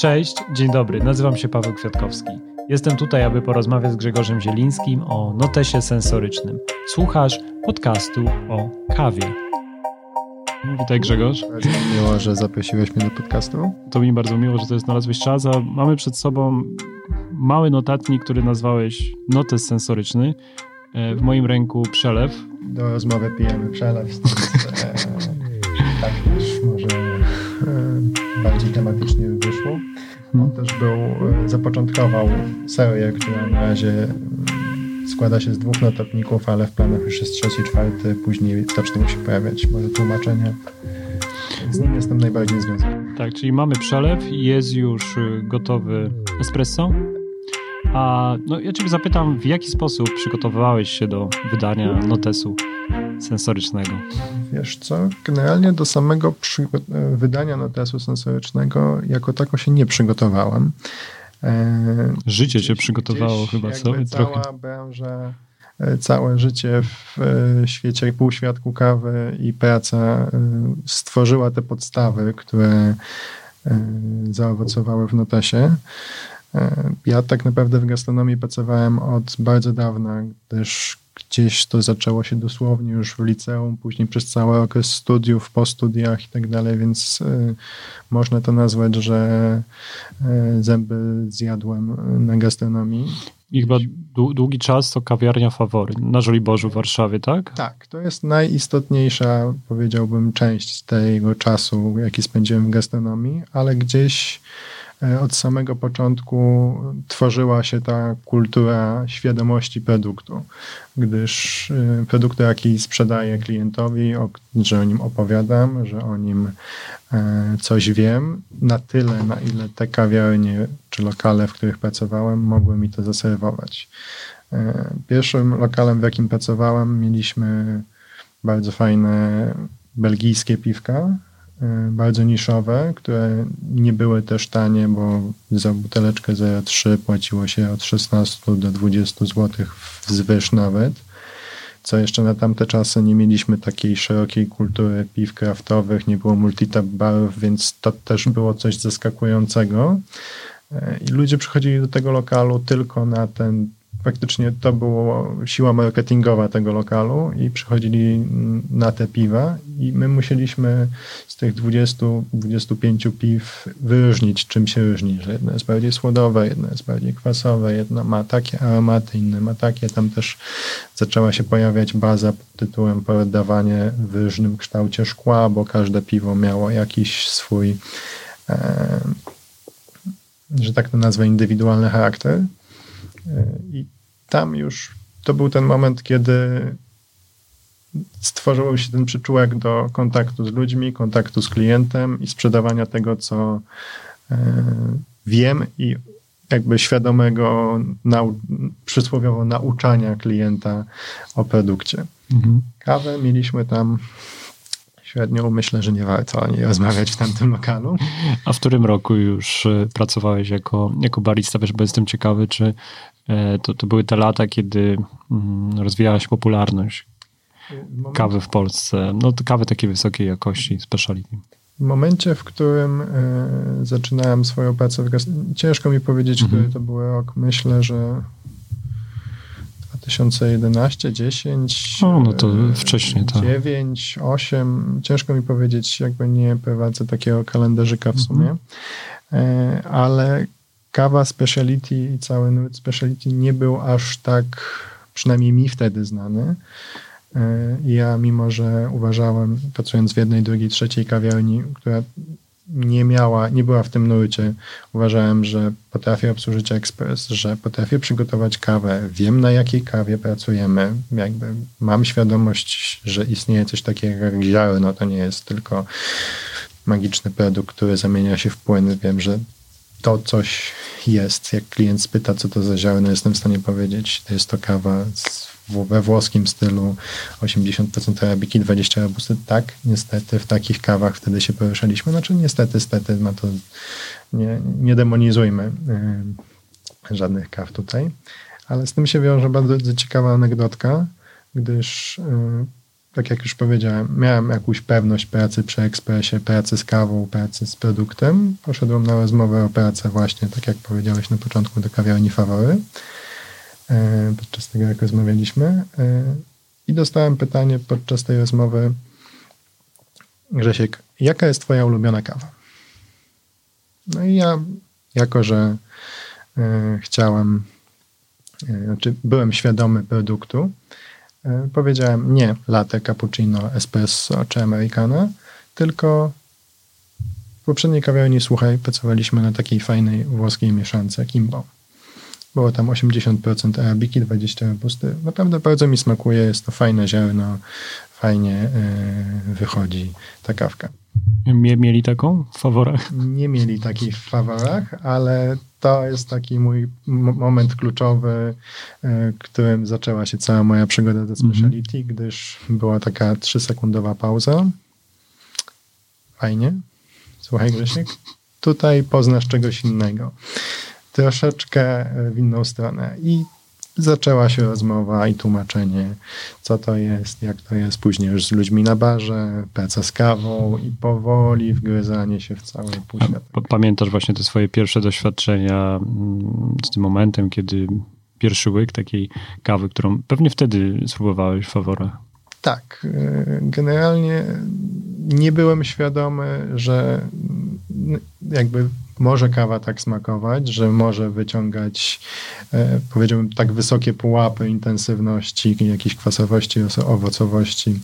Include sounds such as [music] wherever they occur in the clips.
Cześć, dzień dobry, nazywam się Paweł Kwiatkowski. Jestem tutaj, aby porozmawiać z Grzegorzem Zielińskim o notesie sensorycznym. Słuchasz podcastu o kawie. Witaj Grzegorz. Bardzo miło, że zaprosiłeś mnie do podcastu. To mi bardzo miło, że to jest znalazłeś czas, a mamy przed sobą mały notatnik, który nazwałeś notes sensoryczny. E, w moim ręku przelew. Do rozmowy pijemy przelew. [laughs] e, tak On też był, e, zapoczątkował serię, która na razie e, składa się z dwóch notatników, ale w planach już jest trzeci, czwarty, później zaczną się pojawiać może tłumaczenia. Z nim jestem najbardziej związany. Tak, czyli mamy przelew jest już y, gotowy espresso. A no, ja Ciebie zapytam, w jaki sposób przygotowywałeś się do wydania notesu sensorycznego? Wiesz co, generalnie do samego wydania notesu sensorycznego jako tako się nie przygotowałem. E, życie cię przygotowało chyba, co? Trochę. Cała branża, e, całe życie w e, świecie półświadku kawy i praca stworzyła te podstawy, które zaowocowały w notesie. Ja tak naprawdę w gastronomii pracowałem od bardzo dawna, gdyż gdzieś to zaczęło się dosłownie już w liceum, później przez cały okres studiów, po studiach i tak dalej, więc y, można to nazwać, że y, zęby zjadłem na gastronomii. I chyba długi czas to kawiarnia fawory na Żoliborzu w Warszawie, tak? Tak, to jest najistotniejsza, powiedziałbym, część tego czasu, jaki spędziłem w gastronomii, ale gdzieś od samego początku tworzyła się ta kultura świadomości produktu, gdyż e, produktu, jaki sprzedaję klientowi, że o nim opowiadam, że o nim e, coś wiem, na tyle, na ile te kawiarnie czy lokale, w których pracowałem, mogły mi to zaserwować. Pierwszym lokalem, w jakim pracowałem, mieliśmy bardzo fajne belgijskie piwka, bardzo niszowe, które nie były też tanie, bo za buteleczkę 0,3 płaciło się od 16 do 20 zł wzwyż nawet. Co jeszcze na tamte czasy nie mieliśmy takiej szerokiej kultury piw kraftowych, nie było multitap barów, więc to też było coś zaskakującego. Y, I ludzie przychodzili do tego lokalu tylko na ten faktycznie to było siła marketingowa tego lokalu i przychodzili na te piwa i my musieliśmy z tych 20-25 piw wyróżnić, czym się różni, że jedno jest bardziej słodowe, jedno jest bardziej kwasowe, jedno ma takie aromaty, inne ma takie. Tam też zaczęła się pojawiać baza pod tytułem poddawanie w różnym kształcie szkła, bo każde piwo miało jakiś swój e, że tak to nazwę, indywidualny charakter. I tam już to był ten moment, kiedy stworzył się ten przyczółek do kontaktu z ludźmi, kontaktu z klientem i sprzedawania tego, co e, wiem i jakby świadomego nau przysłowiowo nauczania klienta o produkcie. Mhm. Kawę mieliśmy tam średnią. Myślę, że nie warto o niej rozmawiać w tamtym lokalu. A w którym roku już e, pracowałeś jako, jako barista? Wiesz, bo jestem ciekawy, czy to, to były te lata, kiedy mm, rozwijała się popularność kawy w Polsce. No to kawy takiej wysokiej jakości, speciality. W momencie, w którym y, zaczynałem swoją pracę w gastronomii, ciężko mi powiedzieć, mhm. który to był rok. Myślę, że 2011, 10. O, no to wcześniej, tak. 9, 8. Ciężko mi powiedzieć, jakby nie prowadzę takiego kalendarzyka w mhm. sumie. Mhm. Ale kawa speciality i cały nurt speciality nie był aż tak, przynajmniej mi wtedy znany. E, ja, mimo że uważałem, pracując w jednej, drugiej, trzeciej kawiarni, która nie miała, nie była w tym nurcie. Uważałem, że potrafię obsłużyć ekspres, że potrafię przygotować kawę, wiem na jakiej kawie pracujemy, jakby mam świadomość, że istnieje coś takiego jak ziarno, to nie jest tylko magiczny produkt, który zamienia się w płyn. Wiem, że to coś jest. Jak klient spyta, co to za ziarno, jestem w stanie powiedzieć, to jest to kawa z we włoskim stylu 80% arabiki, 20% robusty. Tak, niestety w takich kawach wtedy się poruszaliśmy. Znaczy niestety, stety, ma to nie, nie demonizujmy yy, żadnych kaw tutaj. Ale z tym się wiąże bardzo ciekawa anegdotka, gdyż yy, tak jak już powiedziałem, miałem jakąś pewność pracy przy ekspresie, pracy z kawą, pracy z produktem. Poszedłem na rozmowę o pracę właśnie, tak jak powiedziałeś na początku, do kawiarni Fawory, e, podczas tego jak rozmawialiśmy. E, I dostałem pytanie podczas tej rozmowy, Grzesiek, jaka jest twoja ulubiona kawa? No i ja, jako że e, chciałem, znaczy byłem świadomy produktu, powiedziałem nie latte, cappuccino, espresso czy americano, tylko w poprzedniej kawiarni, słuchaj, pracowaliśmy na takiej fajnej włoskiej mieszance Kimbo. Było tam 80% arabiki, 20% pusty. Naprawdę bardzo mi smakuje, jest to fajne ziarno, fajnie yy, wychodzi ta kawka. Mieli taką w faworach? Nie mieli takiej w faworach, ale to jest taki mój moment kluczowy, e, którym zaczęła się cała moja przygoda ze mhm. speciality, mm -hmm. gdyż była taka trzysekundowa pauza. Fajnie. Słuchaj, Grzesiek, tutaj poznasz czegoś innego. Troszeczkę w inną stronę. I zaczęła się rozmowa i tłumaczenie, co to jest, jak to jest. Później już z ludźmi na barze, praca z kawą i powoli wgryzanie się w cały półświat. Pamiętasz właśnie te swoje pierwsze doświadczenia mm, z tym momentem, kiedy pierwszy łyk takiej kawy, którą pewnie wtedy spróbowałeś w faworach? Tak. Y, generalnie nie byłem świadomy, że jakby może kawa tak smakować, że może wyciągać, e, powiedziałbym, tak wysokie pułapy intensywności, jakiejś kwasowości, owocowości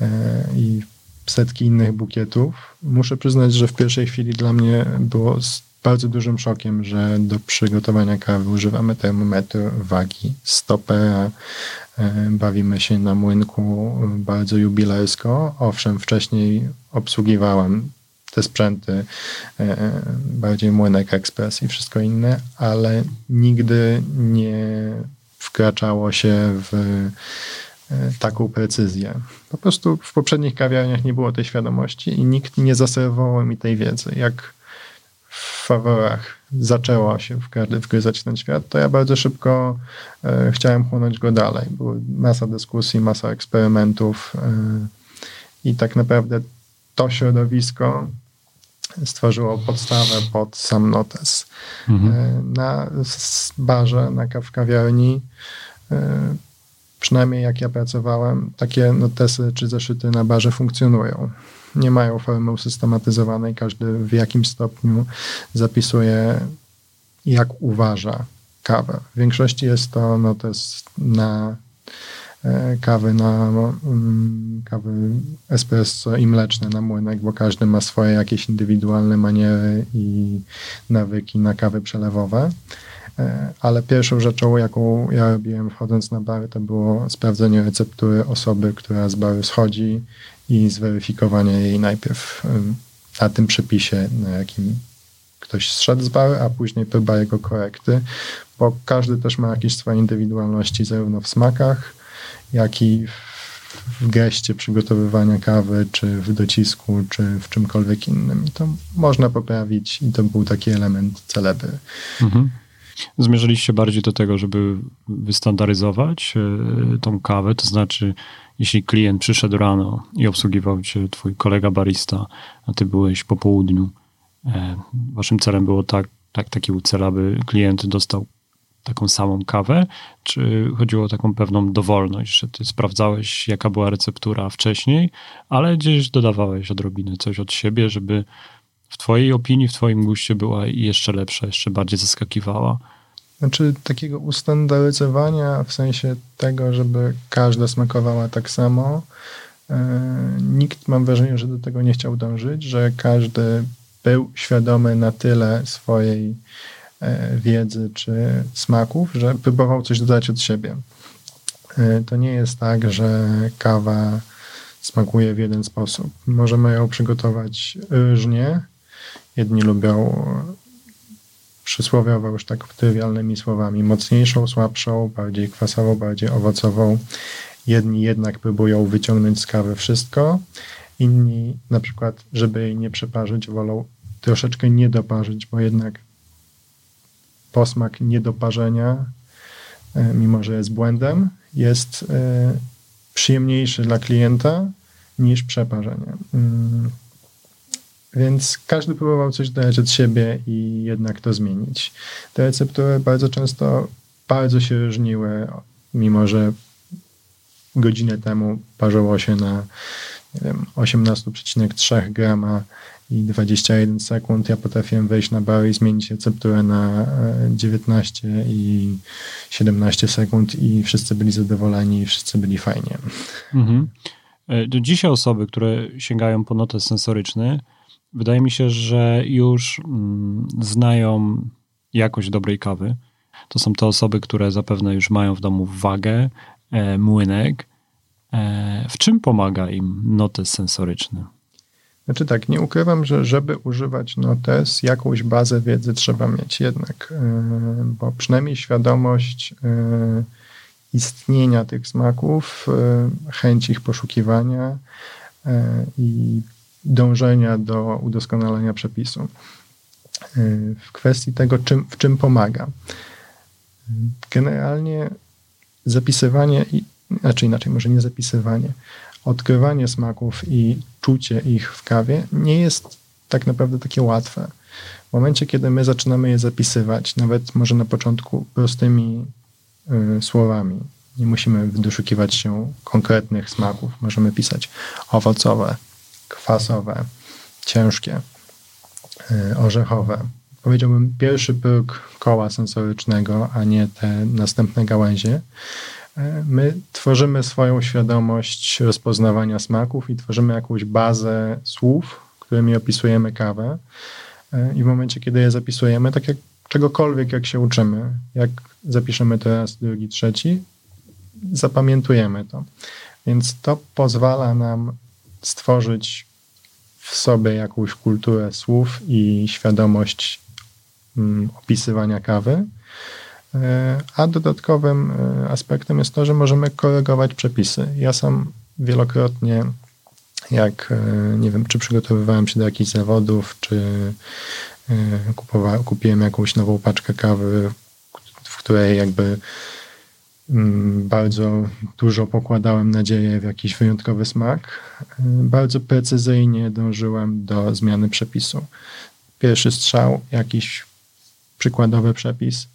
e, i setki innych bukietów. Muszę przyznać, że w pierwszej chwili dla mnie było bardzo dużym szokiem, że do przygotowania kawy używamy termometru, wagi, stopera, e, bawimy się na młynku bardzo jubilersko. Owszem, wcześniej obsługiwałem te sprzęty, e, bardziej Młynek Express i wszystko inne, ale nigdy nie wkraczało się w e, taką precyzję. Po prostu w poprzednich kawiarniach nie było tej świadomości i nikt nie zaserwował mi tej wiedzy. Jak w faworach zaczęło się wgryzać ten świat, to ja bardzo szybko e, chciałem chłonąć go dalej. Była masa dyskusji, masa eksperymentów e, i tak naprawdę to środowisko stworzyło podstawę pod sam notes. Mhm. E, na barze, na w kawiarni, e, przynajmniej jak ja pracowałem, takie notesy czy zeszyty na barze funkcjonują. Nie mają formy usystematyzowanej, każdy w jakim stopniu zapisuje, jak uważa kawę. W większości jest to notes na kawy na mm, kawy espresso i mleczne na młynek, bo każdy ma swoje jakieś indywidualne maniery i nawyki na kawy przelewowe. E, ale pierwszą rzeczą, jaką ja robiłem wchodząc na bary, to było sprawdzenie receptury osoby, która z bary schodzi i zweryfikowanie jej najpierw na tym przepisie, na jakim ktoś zszedł z bary, a później próba jego korekty, bo każdy też ma jakieś swoje indywidualności zarówno w smakach, jak i w geście przygotowywania kawy, czy w docisku, czy w czymkolwiek innym. I to można poprawić i to był taki element celebry. Mhm. Zmierzyliście bardziej do tego, żeby wystandaryzować e, tą kawę, to znaczy jeśli klient przyszedł rano i obsługiwał cię twój kolega barista, a ty byłeś po południu, e, waszym celem było tak, tak taki cel, aby klient dostał taką samą kawę, czy chodziło o taką pewną dowolność, że ty sprawdzałeś, jaka była receptura wcześniej, ale gdzieś dodawałeś odrobinę coś od siebie, żeby w twojej opinii, w twoim guście była jeszcze lepsza, jeszcze bardziej zaskakiwała? Znaczy takiego ustandaryzowania w sensie tego, żeby każda smakowała tak samo, yy, nikt mam wrażenie, że do tego nie chciał dążyć, że każdy był świadomy na tyle swojej E, wiedzy czy smaków, że próbował coś dodać od siebie. E, to nie jest tak, że kawa smakuje w jeden sposób. Możemy ją przygotować różnie. Jedni lubią przysłowiowo już tak trywialnymi słowami, mocniejszą, słabszą, bardziej kwasową, bardziej owocową. Jedni jednak próbują wyciągnąć z kawy wszystko, inni na przykład, żeby jej nie przeparzyć, wolą troszeczkę nie doparzyć, bo jednak posmak niedoparzenia, e, mimo że jest błędem, jest e, przyjemniejszy dla klienta niż przeparzenie. Mm. Więc każdy próbował coś dać od siebie i jednak to zmienić. Te receptury bardzo często bardzo się różniły, mimo że godzinę temu parzyło się na 18,3 grama i 21 sekund. Ja potrafiłem wejść na bar i zmienić recepturę na 19 e, i 17 sekund i wszyscy byli zadowoleni i wszyscy byli fajnie. Mhm. E, dzisiaj osoby, które sięgają po notes sensoryczny, wydaje mi się, że już mm, znają jakość dobrej kawy. To są te osoby, które zapewne już mają w domu wagę, e, młynek. W czym pomaga im notes sensoryczny? Znaczy tak, nie ukrywam, że żeby używać notes, jakąś bazę wiedzy trzeba mieć jednak, e, bo przynajmniej świadomość e, istnienia tych smaków, e, chęć ich poszukiwania i dążenia do udoskonalenia przepisu. W kwestii tego, czym, w czym pomaga. Generalnie zapisywanie, znaczy inaczej, może nie zapisywanie, odkrywanie smaków i czucie ich w kawie nie jest tak naprawdę takie łatwe. W momencie, kiedy my zaczynamy je zapisywać, nawet może na początku prostymi y, słowami, nie musimy doszukiwać się konkretnych smaków. Możemy pisać owocowe, kwasowe, ciężkie, y, orzechowe. Powiedziałbym pierwszy próg koła sensorycznego, a nie te następne gałęzie. E, my tworzymy swoją świadomość rozpoznawania smaków i tworzymy jakąś bazę słów, którymi opisujemy kawę. E, I w momencie, kiedy je zapisujemy, tak jak czegokolwiek, jak się uczymy, jak zapiszemy to raz, drugi, trzeci, zapamiętujemy to. Więc to pozwala nam stworzyć w sobie jakąś kulturę słów i świadomość mm, opisywania kawy. E, a dodatkowym e, aspektem jest to, że możemy korygować przepisy. Ja sam wielokrotnie, jak e, nie wiem, czy przygotowywałem się do jakichś zawodów, czy kupiłem jakąś nową paczkę kawy, w której jakby mm, bardzo dużo pokładałem nadzieję w jakiś wyjątkowy smak. Bardzo precyzyjnie dążyłem do zmiany przepisu. Pierwszy strzał, jakiś przykładowy przepis,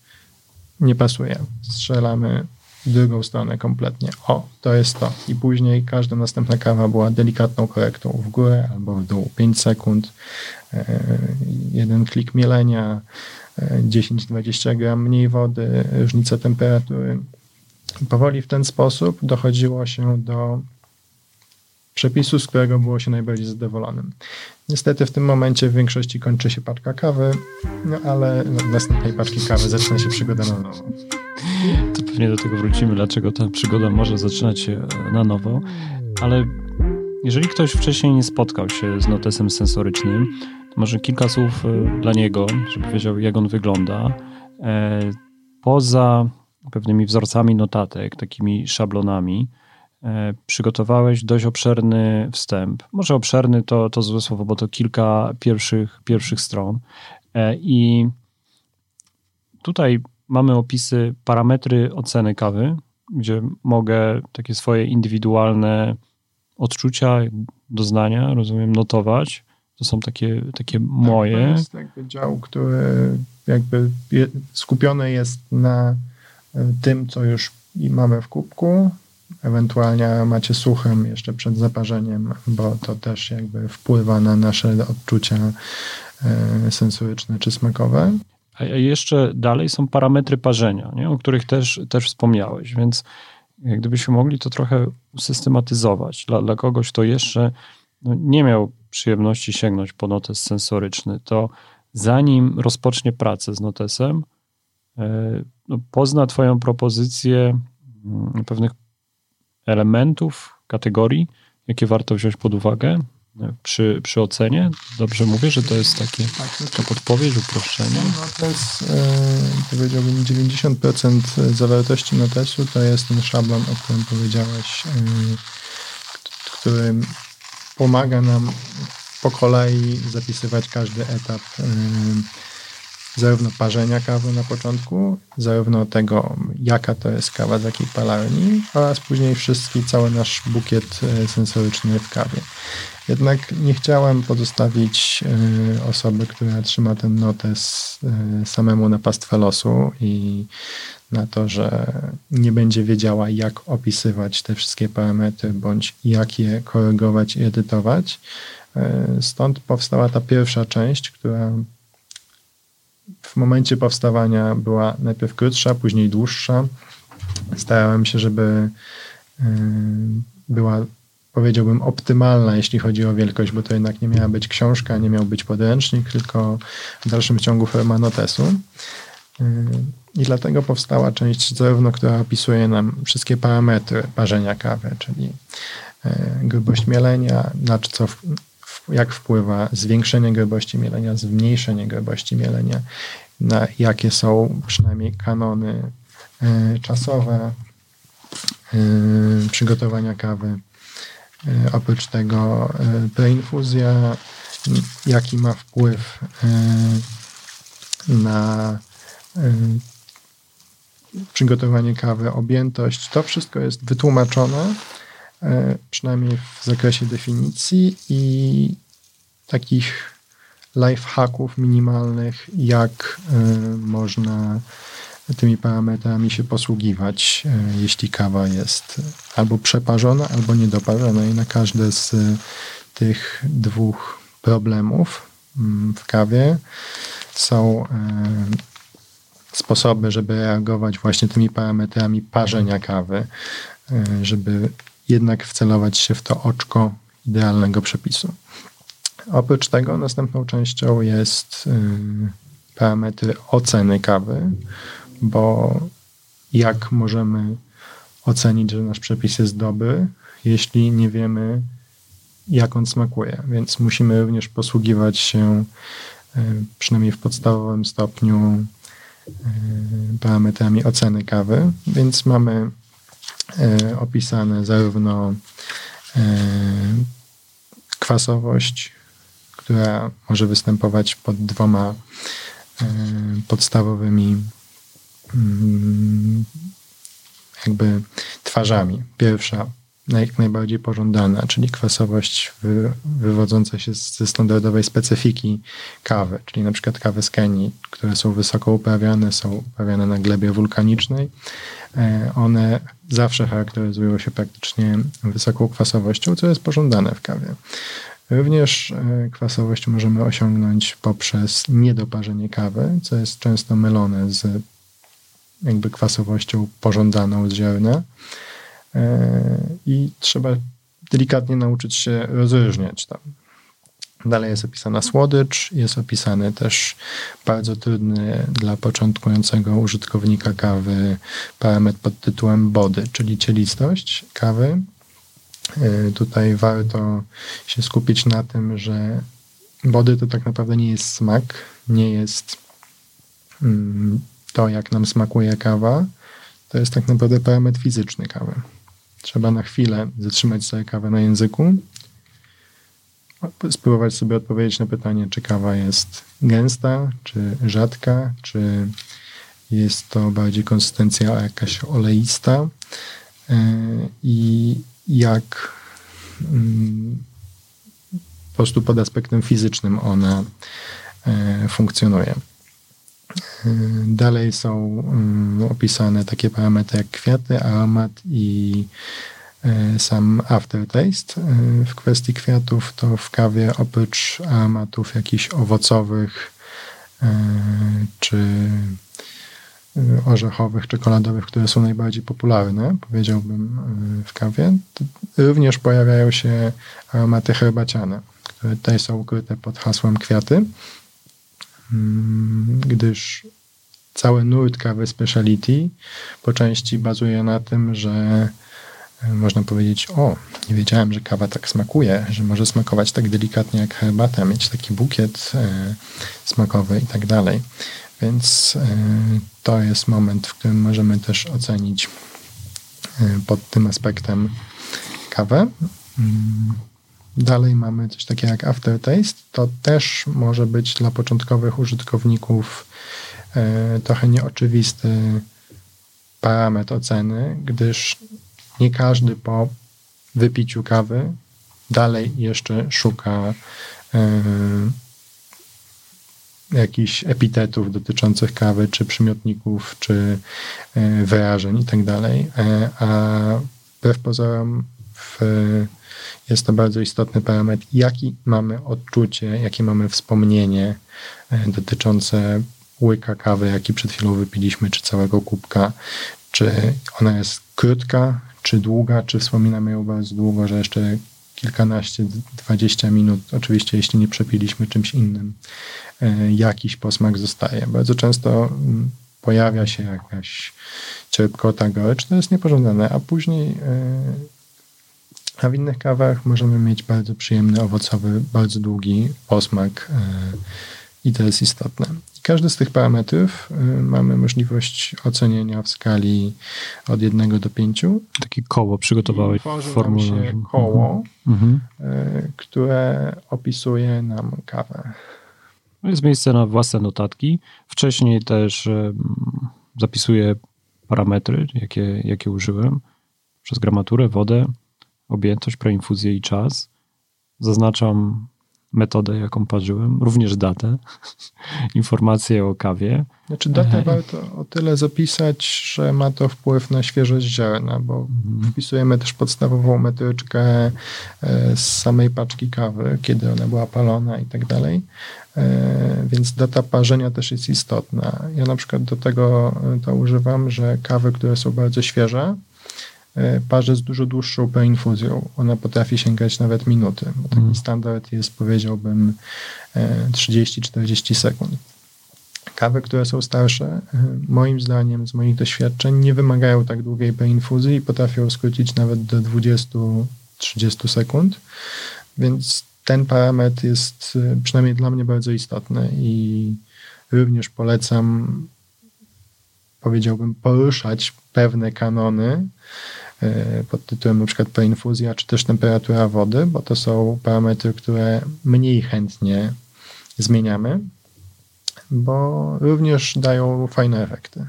nie pasuje. Strzelamy w drugą stronę kompletnie. O, to jest to. I później każda następna kawa była delikatną korektą w górę albo w dół. 5 sekund, e, jeden klik mielenia, 10-20 e, gram mniej wody, różnica temperatury. Powoli w ten sposób dochodziło się do przepisu, z którego było się najbardziej zadowolonym. Niestety w tym momencie w większości kończy się paczka kawy, no ale w następnej paczki kawy zaczyna się przygoda na nowo. To pewnie do tego wrócimy, dlaczego ta przygoda może zaczynać się na nowo, ale jeżeli ktoś wcześniej nie spotkał się z notesem sensorycznym, to może kilka słów e, dla niego, żeby wiedział, jak on wygląda. E, poza pewnymi wzorcami notatek, takimi szablonami, przygotowałeś dość obszerny wstęp. Może obszerny to, to złe słowo, bo to kilka pierwszych, pierwszych stron. E, I tutaj mamy opisy, parametry oceny kawy, gdzie mogę takie swoje indywidualne odczucia, doznania, rozumiem, notować. To są takie, takie tak, moje. To jest jakby dział, który jakby skupiony jest na e, tym, co już mamy w kubku, Ewentualnie macie suchym jeszcze przed zaparzeniem, bo to też jakby wpływa na nasze odczucia e, sensoryczne czy smakowe. A jeszcze dalej są parametry parzenia, nie? o których też, też wspomniałeś, więc gdybyśmy mogli to trochę usystematyzować dla, dla kogoś, kto jeszcze no, nie miał przyjemności sięgnąć po notes sensoryczny, to zanim rozpocznie pracę z notesem, e, no, pozna Twoją propozycję mm, pewnych elementów, kategorii, jakie warto wziąć pod uwagę przy, przy ocenie? Dobrze mówię, że to jest takie, tak, taka podpowiedź, uproszczenie? No, to jest, e, powiedziałbym, 90% zawartości notesu to jest ten szablon, o którym powiedziałeś, e, który pomaga nam po kolei zapisywać każdy etap e, zarówno parzenia kawy na początku, zarówno tego, jaka to jest kawa z jakiej palarni, oraz później wszystki, cały nasz bukiet e, sensoryczny w kawie. Jednak nie chciałem pozostawić e, osoby, która trzyma ten notes e, samemu na pastwę losu i na to, że nie będzie wiedziała, jak opisywać te wszystkie parametry, bądź jak je korygować i edytować. Stąd powstała ta pierwsza część, która w momencie powstawania była najpierw krótsza, później dłuższa. Starałem się, żeby y, była, powiedziałbym, optymalna, jeśli chodzi o wielkość, bo to jednak nie miała być książka, nie miał być podręcznik, tylko w dalszym ciągu forma notesu. Y, I dlatego powstała część zarówno, która opisuje nam wszystkie parametry parzenia kawy, czyli y, grubość mielenia, na co jak wpływa zwiększenie grubości mielenia, zmniejszenie grubości mielenia, na jakie są przynajmniej kanony e, czasowe e, przygotowania kawy. E, oprócz tego preinfuzja, jaki ma wpływ na przygotowanie kawy, objętość, to wszystko jest wytłumaczone przynajmniej w zakresie definicji i takich lifehacków minimalnych, jak e, można tymi parametrami się posługiwać, e, jeśli kawa jest albo przeparzona, albo niedoparzona. I na każde z tych dwóch problemów mm, w kawie są sposoby, żeby reagować właśnie tymi parametrami parzenia kawy, żeby jednak wcelować się w to oczko idealnego przepisu. Oprócz tego następną częścią jest y, parametry oceny kawy, bo jak możemy ocenić, że nasz przepis jest dobry, jeśli nie wiemy, jak on smakuje. Więc musimy również posługiwać się, y, przynajmniej w podstawowym stopniu, y, parametrami oceny kawy. Więc mamy opisane zarówno e, kwasowość, która może występować pod dwoma e, podstawowymi mm, jakby twarzami. Pierwsza jak najbardziej pożądana, czyli kwasowość wy, wywodząca się ze standardowej specyfiki kawy, czyli na przykład kawy z Kenii, które są wysoko uprawiane, są uprawiane na glebie wulkanicznej. E, one zawsze charakteryzują się praktycznie wysoką kwasowością, co jest pożądane w kawie. Również e, kwasowość możemy osiągnąć poprzez niedoparzenie kawy, co jest często mylone z jakby kwasowością pożądaną z ziarna. E, i trzeba delikatnie nauczyć się rozróżniać tam. Dalej jest opisana słodycz, jest opisany też bardzo trudny dla początkującego użytkownika kawy parametr pod tytułem body, czyli cielistość kawy. E, tutaj warto się skupić na tym, że body to tak naprawdę nie jest smak, nie jest mm, to, jak nam smakuje kawa. To jest tak naprawdę parametr fizyczny kawy. Trzeba na chwilę zatrzymać sobie kawę na języku, spróbować sobie odpowiedzieć na pytanie, czy kawa jest gęsta, czy rzadka, czy jest to bardziej konsystencja jakaś oleista e, i jak mm, po prostu pod aspektem fizycznym ona e, funkcjonuje. Dalej są mm, opisane takie parametry jak kwiaty, aromat i e, sam aftertaste. E, w kwestii kwiatów to w kawie oprócz aromatów jakichś owocowych e, czy orzechowych, czekoladowych, które są najbardziej popularne, powiedziałbym, w kawie, również pojawiają się aromaty herbaciane, które tutaj są ukryte pod hasłem kwiaty. Mm, gdyż cały nurt kawy speciality po części bazuje na tym, że e, można powiedzieć, o, nie wiedziałem, że kawa tak smakuje, że może smakować tak delikatnie jak herbata, mieć taki bukiet e, smakowy i tak dalej. Więc e, to jest moment, w którym możemy też ocenić pod tym aspektem kawę. Mm. Dalej mamy coś takiego jak aftertaste. To też może być dla początkowych użytkowników e, trochę nieoczywisty parametr oceny, gdyż nie każdy po wypiciu kawy dalej jeszcze szuka e, jakichś epitetów dotyczących kawy, czy przymiotników, czy e, wyrażeń i tak a wbrew pozorom w, jest to bardzo istotny parametr, jaki mamy odczucie, jakie mamy wspomnienie e, dotyczące łyka kawy, jaki przed chwilą wypiliśmy, czy całego kubka, czy ona jest krótka, czy długa, czy wspominamy ją bardzo długo, że jeszcze kilkanaście, dwadzieścia minut, oczywiście jeśli nie przepiliśmy czymś innym, e, jakiś posmak zostaje. Bardzo często mm, pojawia się jakaś cierpkota, gorycz, to jest niepożądane, a później e, a w innych kawach możemy mieć bardzo przyjemny, owocowy, bardzo długi posmak e, i to jest istotne. Każdy z tych parametrów y, mamy możliwość ocenienia w skali od 1 do 5. Takie koło przygotowałeś w formularzu. się koło, mhm. Y, które opisuje nam kawę. No jest miejsce na własne notatki. Wcześniej też zapisuję parametry, jakie, jakie użyłem przez gramaturę, wodę, objętość, preinfuzję i czas. Zaznaczam metodę, jaką parzyłem, również datę, [laughs] informacje o kawie. Znaczy datę warto o tyle zapisać, że ma to wpływ na świeżość ziarna, bo mhm. wpisujemy też podstawową metryczkę e, z samej paczki kawy, kiedy ona była palona i tak dalej. E, więc data parzenia też jest istotna. Ja na przykład do tego e, to używam, że kawy, które są bardzo świeże, E, parzę z dużo dłuższą preinfuzją. Ona potrafi sięgać nawet minuty. Taki mm. standard jest, powiedziałbym, 30-40 e, sekund. Kawy, które są starsze, e, moim zdaniem, z moich doświadczeń, nie wymagają tak długiej preinfuzji i potrafią skrócić nawet do 20-30 sekund. Więc ten parametr jest przynajmniej dla mnie bardzo istotny i również polecam, powiedziałbym, poruszać pewne kanony, E, pod tytułem na przykład preinfuzja, czy też temperatura wody, bo to są parametry, które mniej chętnie zmieniamy, bo również dają fajne efekty.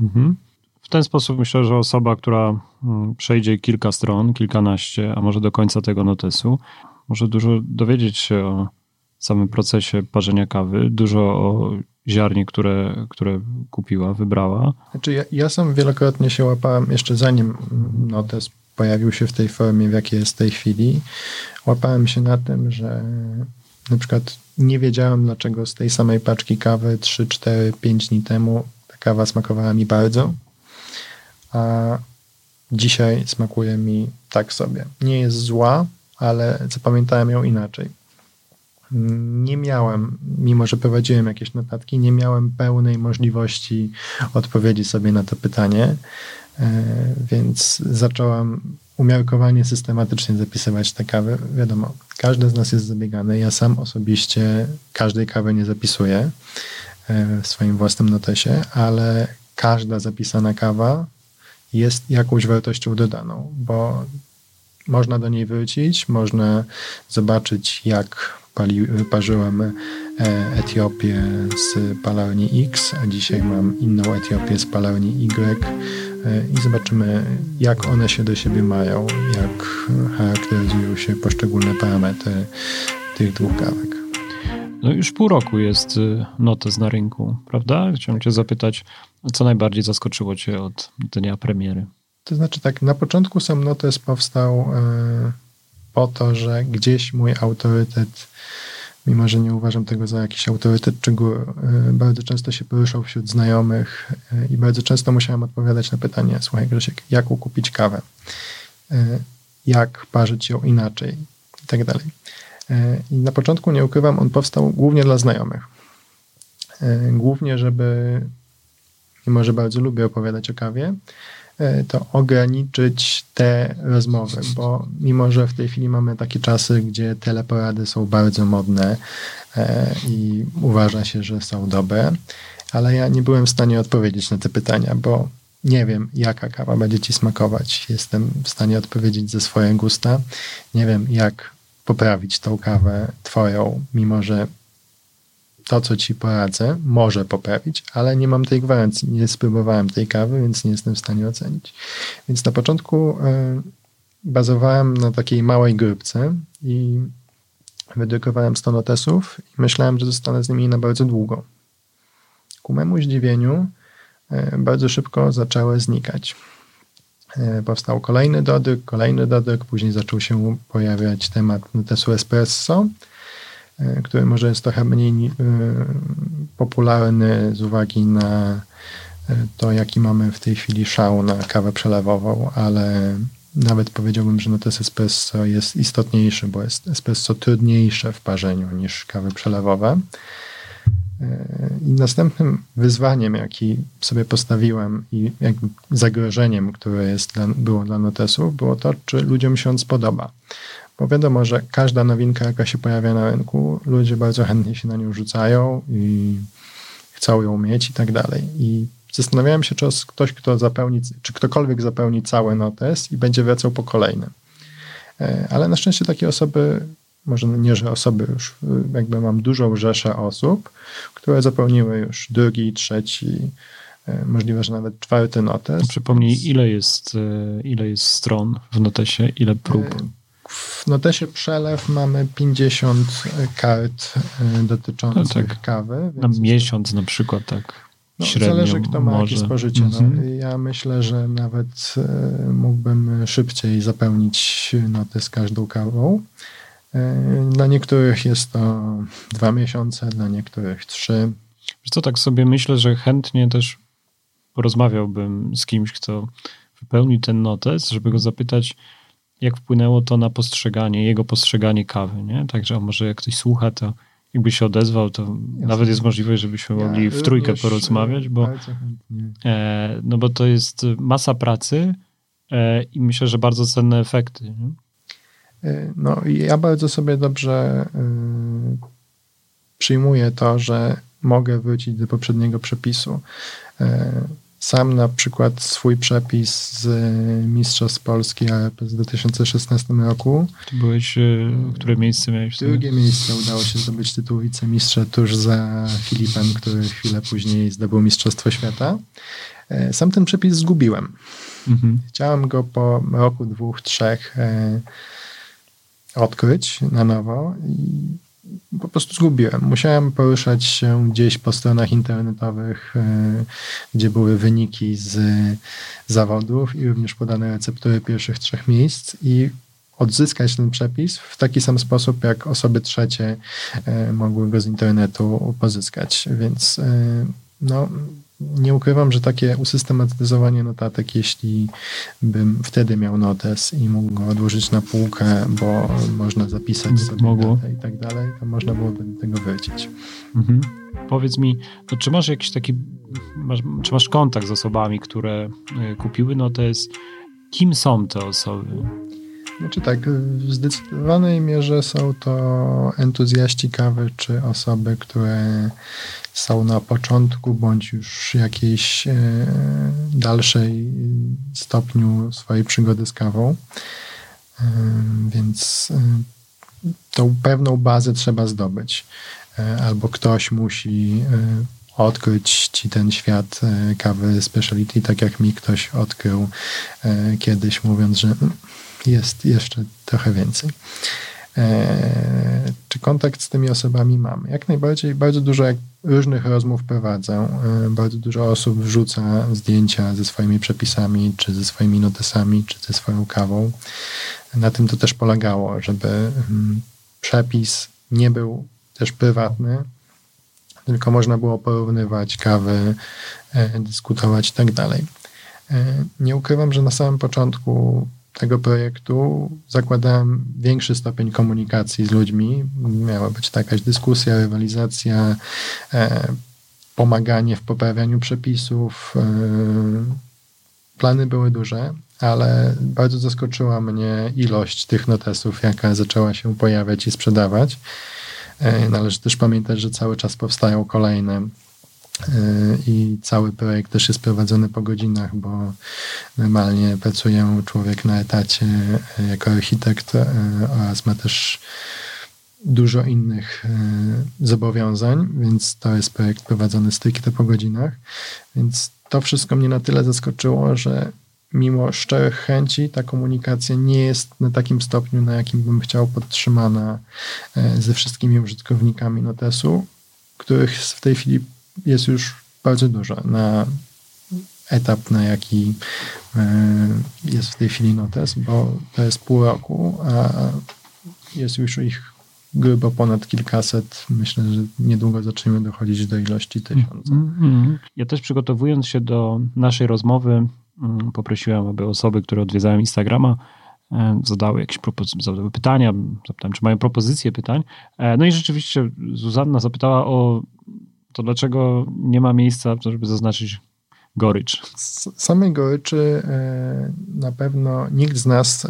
Mhm. W ten sposób myślę, że osoba, która mm, przejdzie kilka stron, kilkanaście, a może do końca tego notesu, może dużo dowiedzieć się o samym procesie parzenia kawy, dużo o ziarnie, które, które kupiła, wybrała. Znaczy ja, ja sam wielokrotnie się łapałem, jeszcze zanim notes pojawił się w tej formie, w jakiej jest w tej chwili, łapałem się na tym, że na przykład nie wiedziałem, dlaczego z tej samej paczki kawy 3, 4, 5 dni temu ta kawa smakowała mi bardzo, a dzisiaj smakuje mi tak sobie. Nie jest zła, ale zapamiętałem ją inaczej nie miałem, mimo że prowadziłem jakieś notatki, nie miałem pełnej możliwości odpowiedzi sobie na to pytanie, e, więc zacząłem umiarkowanie systematycznie zapisywać te kawy. Wiadomo, każdy z nas jest zabiegany. Ja sam osobiście każdej kawy nie zapisuję e, w swoim własnym notesie, ale każda zapisana kawa jest jakąś wartością dodaną, bo można do niej wrócić, można zobaczyć, jak pali, parzyłem e, Etiopię z palarni X, a dzisiaj mam inną Etiopię z palarni Y e, i zobaczymy, jak one się do siebie mają, jak charakteryzują się poszczególne parametry tych dwóch kawek. No już pół roku jest y, notes na rynku, prawda? Chciałem cię zapytać, co najbardziej zaskoczyło cię od dnia premiery? To znaczy tak, na początku sam notes powstał e, po to, że gdzieś mój autorytet mimo że nie uważam tego za jakiś autorytet czy bardzo często się poruszał wśród znajomych e, i bardzo często musiałem odpowiadać na pytanie, słuchaj Grzesiek, jak ukupić kawę, e, jak parzyć ją inaczej i tak dalej. I na początku, nie ukrywam, on powstał głównie dla znajomych. Głównie, żeby, mimo że bardzo lubię opowiadać o kawie, to ograniczyć te rozmowy, bo mimo, że w tej chwili mamy takie czasy, gdzie teleporady są bardzo modne e, i uważa się, że są dobre, ale ja nie byłem w stanie odpowiedzieć na te pytania, bo nie wiem, jaka kawa będzie ci smakować. Jestem w stanie odpowiedzieć ze swojego gusta. Nie wiem, jak poprawić tą kawę twoją, mimo że to, co ci poradzę, może poprawić, ale nie mam tej gwarancji. Nie spróbowałem tej kawy, więc nie jestem w stanie ocenić. Więc na początku e, bazowałem na takiej małej grupce i wydrukowałem 100 notesów i myślałem, że zostanę z nimi na bardzo długo. Ku memu zdziwieniu e, bardzo szybko zaczęły znikać. E, powstał kolejny dodruk, kolejny dodruk, później zaczął się pojawiać temat notesu espresso, który może jest trochę mniej popularny z uwagi na to, jaki mamy w tej chwili szał na kawę przelewową, ale nawet powiedziałbym, że notes espresso jest istotniejszy, bo jest espresso trudniejsze w parzeniu niż kawy przelewowe. I następnym wyzwaniem, jaki sobie postawiłem i jakby zagrożeniem, które jest dla, było dla notesów, było to, czy ludziom się on spodoba. Bo wiadomo, że każda nowinka, jaka się pojawia na rynku, ludzie bardzo chętnie się na nią rzucają i chcą ją mieć i tak dalej. I zastanawiałem się, czy ktoś, kto zapełni, czy ktokolwiek zapełni cały notes i będzie wracał po kolejnym. E, ale na szczęście takie osoby może nie, że osoby już, y, jakby mam dużą rzeszę osób, które zapełniły już drugi, trzeci, y, możliwe, że nawet czwarty notes. Przypomnij, ile jest, y, ile jest stron w notesie, ile prób? W notesie przelew mamy 50 kart dotyczących no tak. kawy. Na miesiąc na przykład, tak. No, zależy, kto ma może. jakie spożycie. No, mhm. ja myślę, że nawet mógłbym szybciej zapełnić notes każdą kawą. E, dla niektórych jest to dwa miesiące, dla niektórych trzy. Wiesz co, tak sobie myślę, że chętnie też porozmawiałbym z kimś, kto wypełni ten notes, żeby go zapytać, jak wpłynęło to na postrzeganie, jego postrzeganie kawy, nie? Także może jak ktoś słucha, to jakby się odezwał, to Jasne. nawet jest możliwość, żebyśmy ja mogli w trójkę porozmawiać, bo, e, no bo to jest masa pracy e, i myślę, że bardzo cenne efekty. Nie? Y, no, ja bardzo sobie dobrze y, przyjmuję to, że mogę wrócić do poprzedniego przepisu. Y, sam na przykład swój przepis z Mistrzostw Polski ARP z 2016 roku. Ty byłeś, które miejsce miałeś? Drugie miejsce udało się zdobyć tytuł wicemistrza tuż za Filipem, który chwilę później zdobył Mistrzostwo Świata. Sam ten przepis zgubiłem. Mhm. Chciałem go po roku, dwóch, trzech odkryć na nowo i po prostu zgubiłem. Musiałem poruszać się gdzieś po stronach internetowych, e, gdzie były wyniki z zawodów i również podane receptury pierwszych trzech miejsc i odzyskać ten przepis w taki sam sposób, jak osoby trzecie e, mogły go z internetu pozyskać. Więc e, no, nie ukrywam, że takie usystematyzowanie notatek, jeśli bym wtedy miał notes i mógł go odłożyć na półkę, bo można zapisać sobie Mogło. i tak dalej, to można byłoby do tego wrócić. Mhm. Powiedz mi, czy masz jakiś taki, masz, czy masz kontakt z osobami, które e, kupiły notes? Kim są te osoby? Znaczy tak, w zdecydowanej mierze są to entuzjaści kawy, czy osoby, które są na początku bądź już jakiejś e, dalszej stopniu swojej przygody z kawą. E, więc e, tą pewną bazę trzeba zdobyć. Albo ktoś musi odkryć ci ten świat kawy speciality, tak jak mi ktoś odkrył kiedyś, mówiąc, że jest jeszcze trochę więcej. E, czy kontakt z tymi osobami mamy? Jak najbardziej, bardzo dużo różnych rozmów prowadzę. E, bardzo dużo osób wrzuca zdjęcia ze swoimi przepisami, czy ze swoimi notesami, czy ze swoją kawą. Na tym to też polegało, żeby mm, przepis nie był też prywatny, tylko można było porównywać kawy, e, dyskutować i tak dalej. Nie ukrywam, że na samym początku tego projektu zakładałem większy stopień komunikacji z ludźmi. Miała być jakaś dyskusja, rywalizacja, e, pomaganie w poprawianiu przepisów. E, plany były duże, ale bardzo zaskoczyła mnie ilość tych notesów, jaka zaczęła się pojawiać i sprzedawać. E, należy też pamiętać, że cały czas powstają kolejne i cały projekt też jest prowadzony po godzinach, bo normalnie pracuje człowiek na etacie jako architekt oraz ma też dużo innych zobowiązań, więc to jest projekt prowadzony stricte po godzinach. Więc to wszystko mnie na tyle zaskoczyło, że mimo szczerych chęci ta komunikacja nie jest na takim stopniu, na jakim bym chciał podtrzymana ze wszystkimi użytkownikami Notesu, których w tej chwili jest już bardzo dużo. Na etap, na jaki e, jest w tej chwili Notes, bo to jest pół roku, a jest już ich grubo ponad kilkaset. Myślę, że niedługo zaczniemy dochodzić do ilości tysiąca. Mm -hmm. Ja też przygotowując się do naszej rozmowy, mm, poprosiłem, aby osoby, które odwiedzają Instagrama, e, zadały jakieś zadały pytania, zapytałem, czy mają propozycje pytań. E, no i rzeczywiście Zuzanna zapytała o to, dlaczego nie ma miejsca, żeby zaznaczyć gorycz. Samej goryczy e, na pewno nikt z nas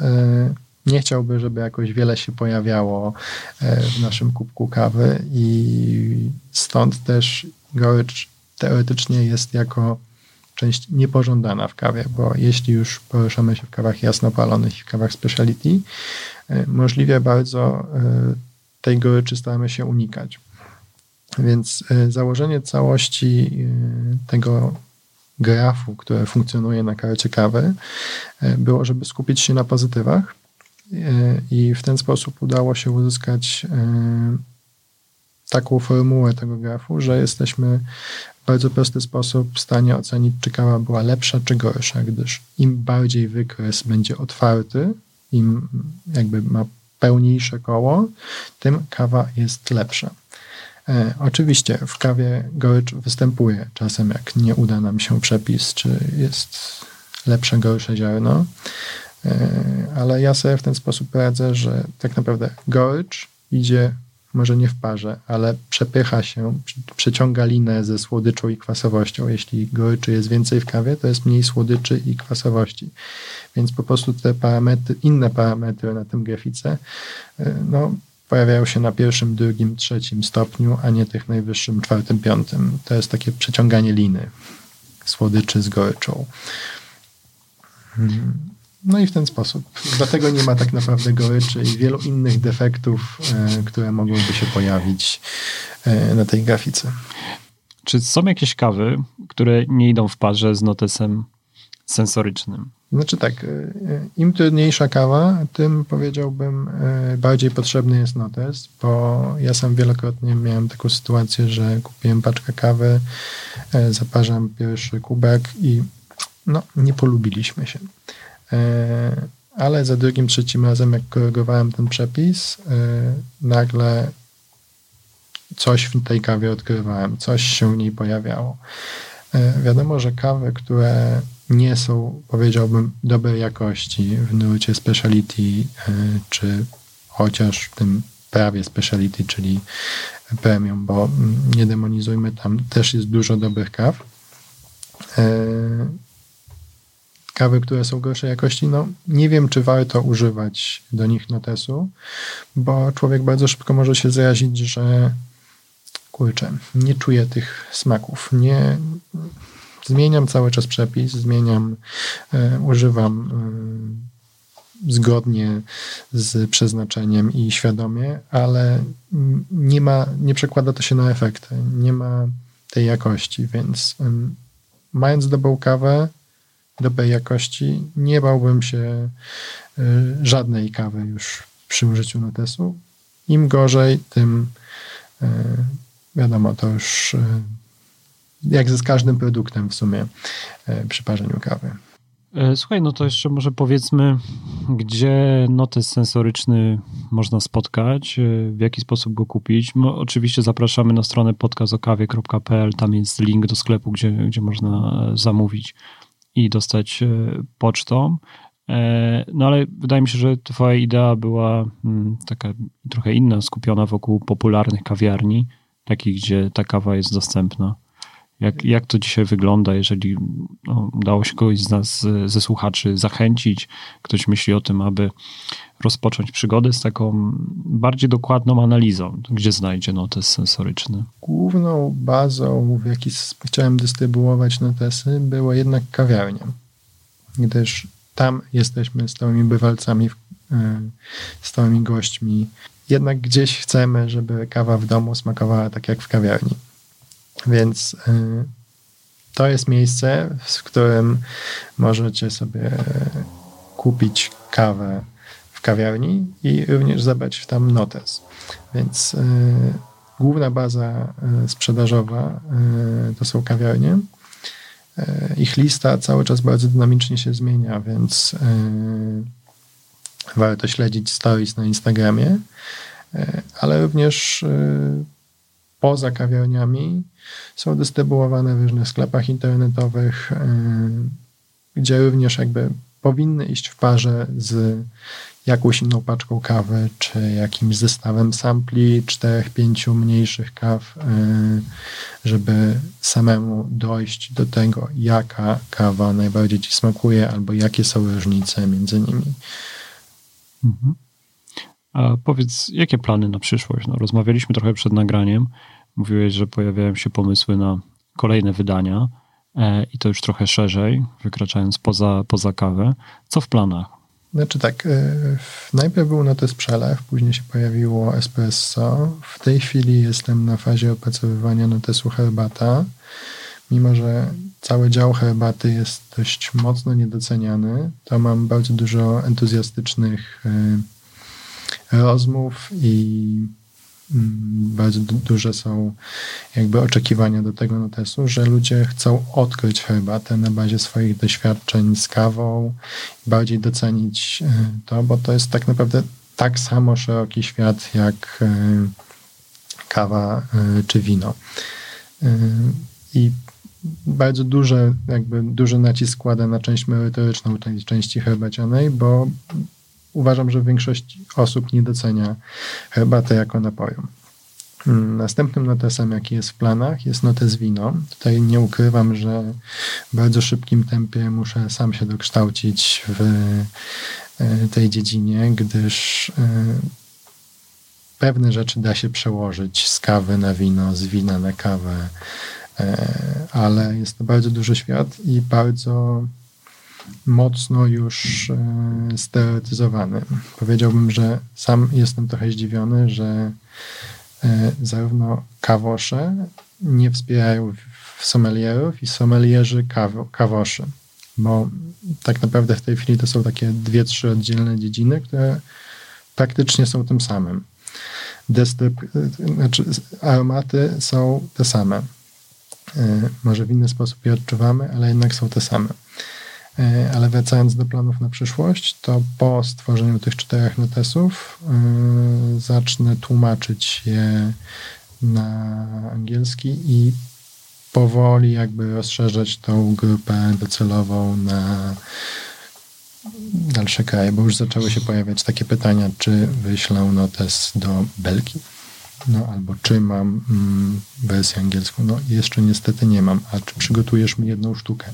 nie chciałby, żeby jakoś wiele się pojawiało e, w naszym kubku kawy i stąd też gorycz teoretycznie jest jako część niepożądana w kawie, bo jeśli już poruszamy się w kawach jasnopalonych i w kawach speciality, e, możliwie bardzo e, tej goryczy staramy się unikać. Więc założenie całości tego grafu, które funkcjonuje na karcie kawy, było, żeby skupić się na pozytywach, i w ten sposób udało się uzyskać e, taką formułę tego grafu, że jesteśmy w bardzo prosty sposób w stanie ocenić, czy kawa była lepsza czy gorsza, gdyż im bardziej wykres będzie otwarty, im jakby ma pełniejsze koło, tym kawa jest lepsza. E, oczywiście w kawie gorycz występuje czasem, jak nie uda nam się przepis, czy jest lepsze, gorsze ziarno. E, ale ja sobie w ten sposób radzę, że tak naprawdę gorycz idzie może nie w parze, ale przepycha się, przeciąga linę ze słodyczą i kwasowością. Jeśli goryczy jest więcej w kawie, to jest mniej słodyczy i kwasowości. Więc po prostu te parametry, inne parametry na tym grafice e, no, pojawiają się na pierwszym, drugim, trzecim stopniu, a nie tych najwyższym, czwartym, piątym. To jest takie przeciąganie liny słodyczy z goryczą. Hmm. No i w ten sposób. Dlatego nie ma tak naprawdę goryczy i wielu innych defektów, e, które mogłyby się pojawić e, na tej grafice. Czy są jakieś kawy, które nie idą w parze z notesem sensorycznym? Znaczy tak, e, im trudniejsza kawa, tym powiedziałbym bardziej potrzebny jest notes, bo ja sam wielokrotnie miałem taką sytuację, że kupiłem paczkę kawy, zaparzam pierwszy kubek i no, nie polubiliśmy się. E, ale za drugim, trzecim razem, jak korygowałem ten przepis, e, nagle coś w tej kawie odkrywałem, coś się w niej pojawiało. E, wiadomo, że kawy, które nie są, powiedziałbym, dobrej jakości w nurcie speciality, czy chociaż w tym prawie speciality, czyli premium, bo mm, nie demonizujmy, tam też jest dużo dobrych kaw. Kawy, które są gorszej jakości, no nie wiem, czy warto używać do nich notesu, bo człowiek bardzo szybko może się zrazić, że kurczę, nie czuję tych smaków, nie zmieniam cały czas przepis, zmieniam, e, używam e, zgodnie z przeznaczeniem i świadomie, ale nie ma, nie przekłada to się na efekty, nie ma tej jakości, więc mając dobrą kawę, dobrej jakości, nie bałbym się y, żadnej kawy już przy użyciu notesu. Im gorzej, tym wiadomo, to już jak ze z każdym produktem w sumie przy parzeniu kawy. E, słuchaj, no to jeszcze może powiedzmy, gdzie notes sensoryczny można spotkać, w jaki sposób go kupić. oczywiście zapraszamy na stronę podcastokawie.pl, tam jest link do sklepu, gdzie, gdzie można e, zamówić i dostać e, pocztą. E, no ale wydaje mi się, że twoja idea była mm, taka trochę inna, skupiona wokół popularnych kawiarni, takich, gdzie ta kawa jest dostępna. Jak, jak to dzisiaj wygląda, jeżeli no, udało się kogoś z nas, ze słuchaczy, zachęcić, ktoś myśli o tym, aby rozpocząć przygodę z taką bardziej dokładną analizą, gdzie znajdzie notes sensoryczny? Główną bazą, w jakiej chciałem dystrybuować notesy, było jednak kawiarnia, gdyż tam jesteśmy stałymi bywalcami, e, stałymi gośćmi. Jednak gdzieś chcemy, żeby kawa w domu smakowała tak jak w kawiarni. Więc e, to jest miejsce, w którym możecie sobie kupić kawę w kawiarni i również zabrać tam notes. Więc e, główna baza sprzedażowa to są kawiarnie ich lista cały czas bardzo dynamicznie się zmienia, więc warto śledzić stories na Instagramie, ale również poza kawiarniami są dystrybuowane w różnych sklepach internetowych, gdzie również jakby powinny iść w parze z jakąś inną paczką kawy, czy jakimś zestawem sampli, czterech, pięciu mniejszych kaw, y, żeby samemu dojść do tego, jaka kawa najbardziej ci smakuje, albo jakie są różnice między nimi. Mhm. A powiedz, jakie plany na przyszłość? No, rozmawialiśmy trochę przed nagraniem. Mówiłeś, że pojawiają się pomysły na kolejne wydania e, i to już trochę szerzej, wykraczając poza, poza kawę. Co w planach? Znaczy tak, e, najpierw był notes przelew, później się pojawiło espresso. W tej chwili jestem na fazie opracowywania notesu herbata. Mimo, że cały dział herbaty jest dość mocno niedoceniany, to mam bardzo dużo entuzjastycznych e, rozmów i bardzo duże są jakby oczekiwania do tego notesu, że ludzie chcą odkryć herbatę na bazie swoich doświadczeń z kawą, bardziej docenić e, to, bo to jest tak naprawdę tak samo szeroki świat jak e, kawa e, czy wino. I bardzo duże, jakby duży nacisk składa na część merytoryczną tej części herbacianej, bo uważam, że większość osób nie docenia herbaty jako napoju. Mm, następnym notesem, jaki jest w planach, jest notes wino. Tutaj nie ukrywam, że w bardzo szybkim tempie muszę sam się dokształcić w e, tej dziedzinie, gdyż e, pewne rzeczy da się przełożyć z kawy na wino, z wina na kawę, e, ale jest to bardzo duży świat i bardzo mocno już e, stereotyzowany. Powiedziałbym, że sam jestem trochę zdziwiony, że e, zarówno kawosze nie wspierają sommelierów i sommelierzy kawoszy, bo tak naprawdę w tej chwili to są takie dwie, trzy oddzielne dziedziny, które praktycznie są tym samym. Destryp, e, znaczy aromaty są te same. Może w inny sposób je odczuwamy, ale jednak są te same. E, ale wracając do planów na przyszłość, to po stworzeniu tych czterech notesów yy, zacznę tłumaczyć je na angielski i powoli jakby rozszerzać tą grupę docelową na dalsze kraje, bo już zaczęły się pojawiać takie pytania, czy wyślę notes do Belgii, no albo czy mam mm, wersję angielską. No jeszcze niestety nie mam, a czy przygotujesz mi jedną sztukę?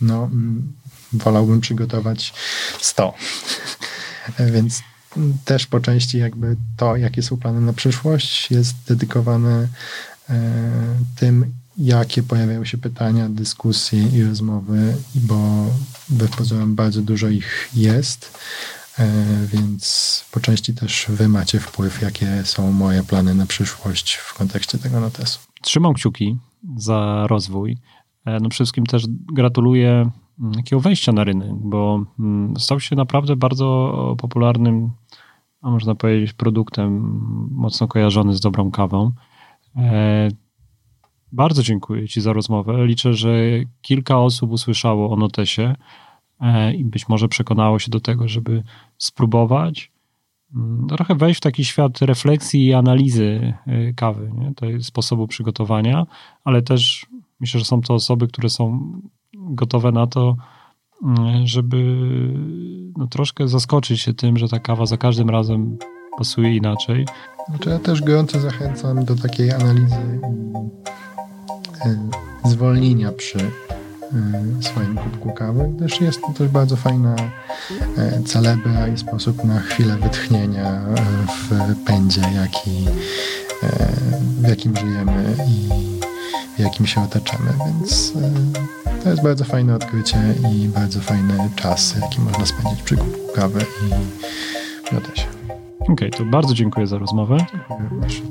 No, mm, wolałbym przygotować 100. [laughs] Więc też po części jakby to, jakie są plany na przyszłość, jest dedykowane e, tym, jakie pojawiają się pytania, dyskusje i rozmowy, bo wbrew pozorom bardzo dużo ich jest, e, więc po części też wy macie wpływ, jakie są moje plany na przyszłość w kontekście tego notesu. Trzymam kciuki za rozwój. E, no przede wszystkim też gratuluję takiego wejścia na rynek, bo mm, stał się naprawdę bardzo popularnym, a można powiedzieć, produktem mocno kojarzony z dobrą kawą. E, bardzo dziękuję Ci za rozmowę. Liczę, że kilka osób usłyszało o Notesie e, i być może przekonało się do tego, żeby spróbować mm, trochę wejść w taki świat refleksji i analizy e, kawy, nie? tej sposobu przygotowania, ale też myślę, że są to osoby, które są gotowe na to, mm, żeby no, troszkę zaskoczyć się tym, że ta kawa za każdym razem pasuje inaczej. Znaczy ja też gorąco zachęcam do takiej analizy i zwolnienia przy swoim kubku kawy, gdyż jest to też bardzo fajna celebra i sposób na chwilę wytchnienia w pędzie, jaki, w jakim żyjemy i w jakim się otaczamy, więc to jest bardzo fajne odkrycie i bardzo fajny czas, jaki można spędzić przy kubku kawy i w notesie. Okej, okay, to bardzo dziękuję za rozmowę. Dziękuję również.